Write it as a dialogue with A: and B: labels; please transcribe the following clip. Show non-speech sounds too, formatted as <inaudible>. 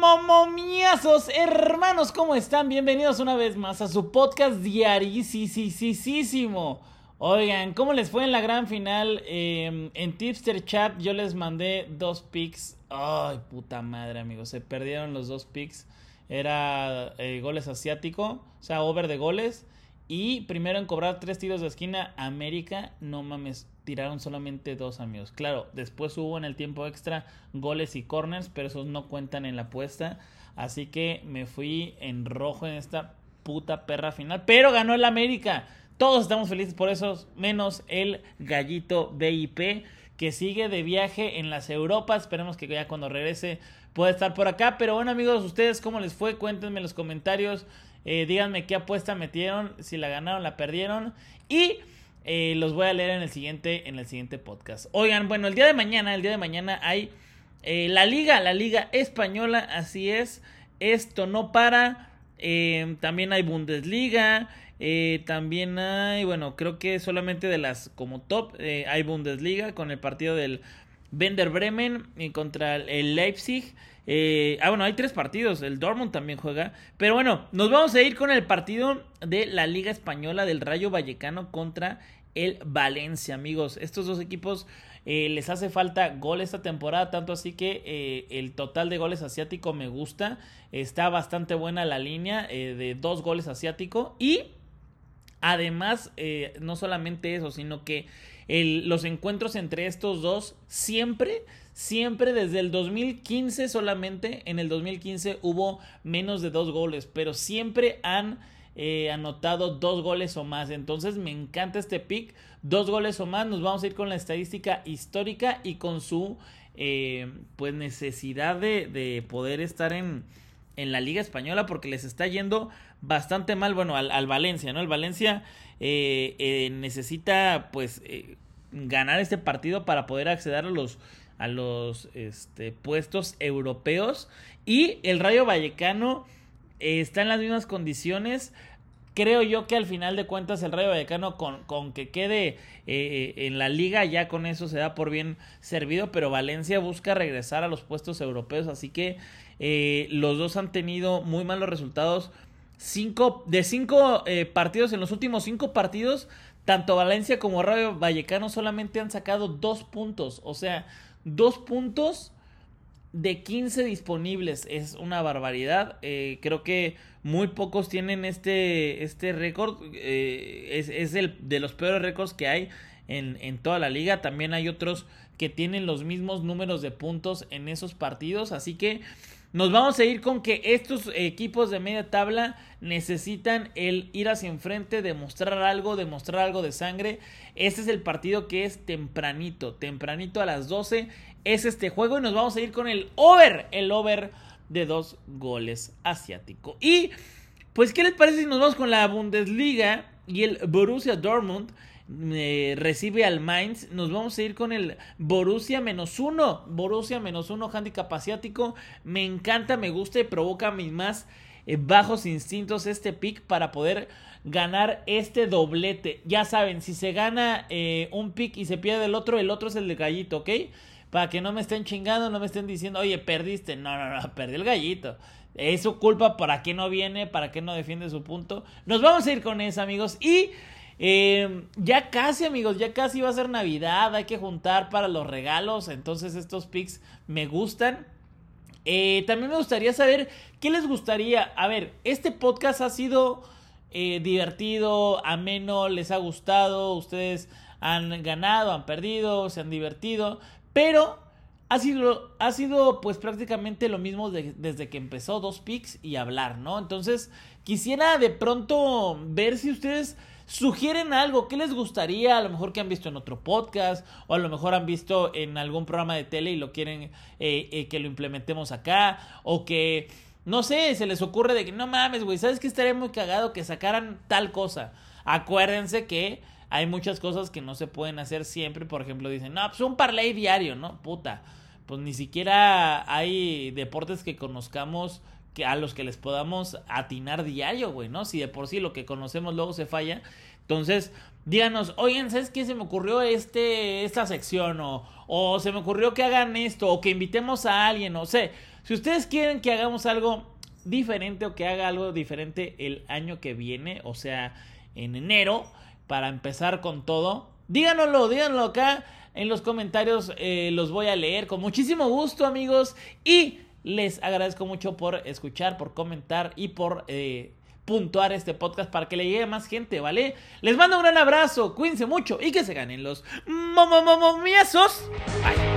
A: momiazos, hermanos, ¿cómo están? Bienvenidos una vez más a su podcast diarísimo. Oigan, ¿cómo les fue en la gran final? Em, en Tipster Chat yo les mandé dos picks. Ay, puta madre, amigos. Se perdieron los dos picks. Era eh, goles asiático, o sea, over de goles. Y primero en cobrar tres tiros de esquina, América, no mames, tiraron solamente dos amigos. Claro, después hubo en el tiempo extra goles y corners, pero esos no cuentan en la apuesta. Así que me fui en rojo en esta puta perra final. Pero ganó el América. Todos estamos felices por eso, menos el gallito BIP que sigue de viaje en las Europas. Esperemos que ya cuando regrese pueda estar por acá. Pero bueno amigos, ¿ustedes cómo les fue? Cuéntenme en los comentarios. Eh, díganme qué apuesta metieron, si la ganaron, la perdieron. Y eh, los voy a leer en el siguiente, en el siguiente podcast. Oigan, bueno, el día de mañana, el día de mañana hay eh, la liga, la liga española, así es. Esto no para. también hay Bundesliga. también hay, bueno, creo que solamente de las como top hay Bundesliga con el partido del Bender Bremen contra el Leipzig. Eh, ah, bueno, hay tres partidos. El Dortmund también juega. Pero bueno, nos vamos a ir con el partido de la Liga Española del Rayo Vallecano contra el Valencia, amigos. Estos dos equipos eh, les hace falta gol esta temporada, tanto así que eh, el total de goles asiático me gusta. Está bastante buena la línea de dos goles asiático. Y además, no solamente eso, sino que los encuentros entre estos dos siempre Siempre desde el 2015 solamente, en el 2015 hubo menos de dos goles, pero siempre han eh, anotado dos goles o más. Entonces me encanta este pick, dos goles o más. Nos vamos a ir con la estadística histórica y con su eh, pues necesidad de, poder estar en, en, la Liga Española porque les está yendo bastante mal. Bueno, al, Valencia, ¿no? El Valencia eh, necesita pues ganar este partido para poder acceder a los a los este, puestos europeos. Y el Rayo Vallecano está en las mismas condiciones. Creo yo que al final de cuentas el Rayo Vallecano con, con que quede eh, eh, en la liga ya con eso se da por bien servido, pero Valencia busca regresar a los puestos europeos, así que eh, los dos han tenido muy malos resultados. Cinco, de cinco partidos, en los últimos cinco partidos, tanto Valencia como Rayo Vallecano solamente han sacado dos puntos, o sea, Dos puntos de 15 disponibles. Es una barbaridad. Eh, creo que muy pocos tienen este, este récord. Eh, es, el de los peores récords que hay en, en toda la liga. También hay otros que tienen los mismos números de puntos en esos partidos. Así que nos vamos a ir con que estos equipos de media tabla necesitan el ir hacia enfrente, demostrar algo, demostrar algo de sangre. Este es el partido que es tempranito, tempranito a las 12 es este juego y nos vamos a ir con el over, el over de dos goles asiático. Y pues, ¿qué les parece si nos vamos con la Bundesliga y el Borussia Dortmund? Recibe al Mainz. Nos vamos a ir con el Borussia menos uno. Borussia menos uno, handicap asiático. Me encanta, me gusta y provoca mis más eh, bajos instintos este pick para poder ganar este doblete. Ya saben, si se gana eh, un pick y se pierde el otro, el otro es el de gallito, ¿ok? Para que no me estén chingando, no me estén diciendo, oye, perdiste. No, no, no, <laughs> perdí el gallito. Es su culpa, ¿para qué no viene? ¿Para qué no defiende su punto? Nos vamos a ir con eso, amigos. Y eh, ya casi, amigos, ya casi va a ser Navidad, hay que juntar para los regalos, entonces estos picks me gustan. Eh, también me gustaría saber qué les gustaría. A ver, este podcast ha sido eh, divertido, ameno, les ha gustado, ustedes han ganado, han perdido, se han divertido, pero ha sido, ha sido pues prácticamente lo mismo desde que empezó dos picks y hablar, ¿no? Entonces quisiera de pronto ver si ustedes sugieren algo, ¿qué les gustaría? A lo mejor que han visto en otro podcast o a lo mejor han visto en algún programa de tele y lo quieren eh, eh, que lo implementemos acá o que, no sé, se les ocurre de que no mames, güey, ¿sabes que estaría muy cagado que sacaran tal cosa? Acuérdense que hay muchas cosas que no se pueden hacer siempre, por ejemplo, dicen, no, pues un parlay diario, ¿no? Puta, pues ni siquiera hay deportes que conozcamos que a los que les podamos atinar diario, güey, ¿no? Si de por sí lo que conocemos luego se falla. Entonces, díganos, oigan, ¿sabes qué? Se me ocurrió este, esta sección, o, o se me ocurrió que hagan esto, o que invitemos a alguien, o sé. Si ustedes quieren que hagamos algo diferente o que haga algo diferente el año que viene, o sea, en enero, para empezar con todo, díganoslo, díganlo acá en los comentarios, eh, los voy a leer con muchísimo gusto, amigos, y les agradezco mucho por escuchar, por comentar y por... Eh, puntuar este podcast para que le llegue más gente, ¿vale? Les mando un gran abrazo, cuídense mucho y que se ganen los momomomomiazos. Bye.